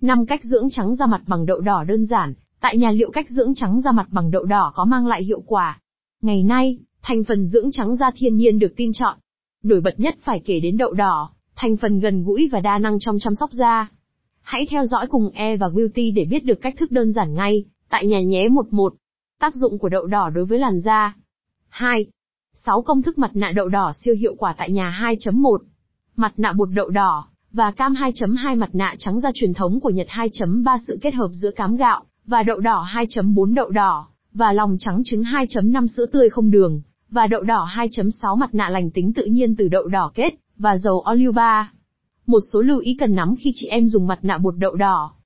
5 cách dưỡng trắng da mặt bằng đậu đỏ đơn giản, tại nhà liệu cách dưỡng trắng da mặt bằng đậu đỏ có mang lại hiệu quả. Ngày nay, thành phần dưỡng trắng da thiên nhiên được tin chọn. Nổi bật nhất phải kể đến đậu đỏ, thành phần gần gũi và đa năng trong chăm sóc da. Hãy theo dõi cùng E và Beauty để biết được cách thức đơn giản ngay, tại nhà nhé 11. Tác dụng của đậu đỏ đối với làn da. 2. 6 công thức mặt nạ đậu đỏ siêu hiệu quả tại nhà 2.1. Mặt nạ bột đậu đỏ và cam 2.2 mặt nạ trắng da truyền thống của Nhật 2.3 sự kết hợp giữa cám gạo và đậu đỏ 2.4 đậu đỏ, và lòng trắng trứng 2.5 sữa tươi không đường, và đậu đỏ 2.6 mặt nạ lành tính tự nhiên từ đậu đỏ kết và dầu oliva. Một số lưu ý cần nắm khi chị em dùng mặt nạ bột đậu đỏ.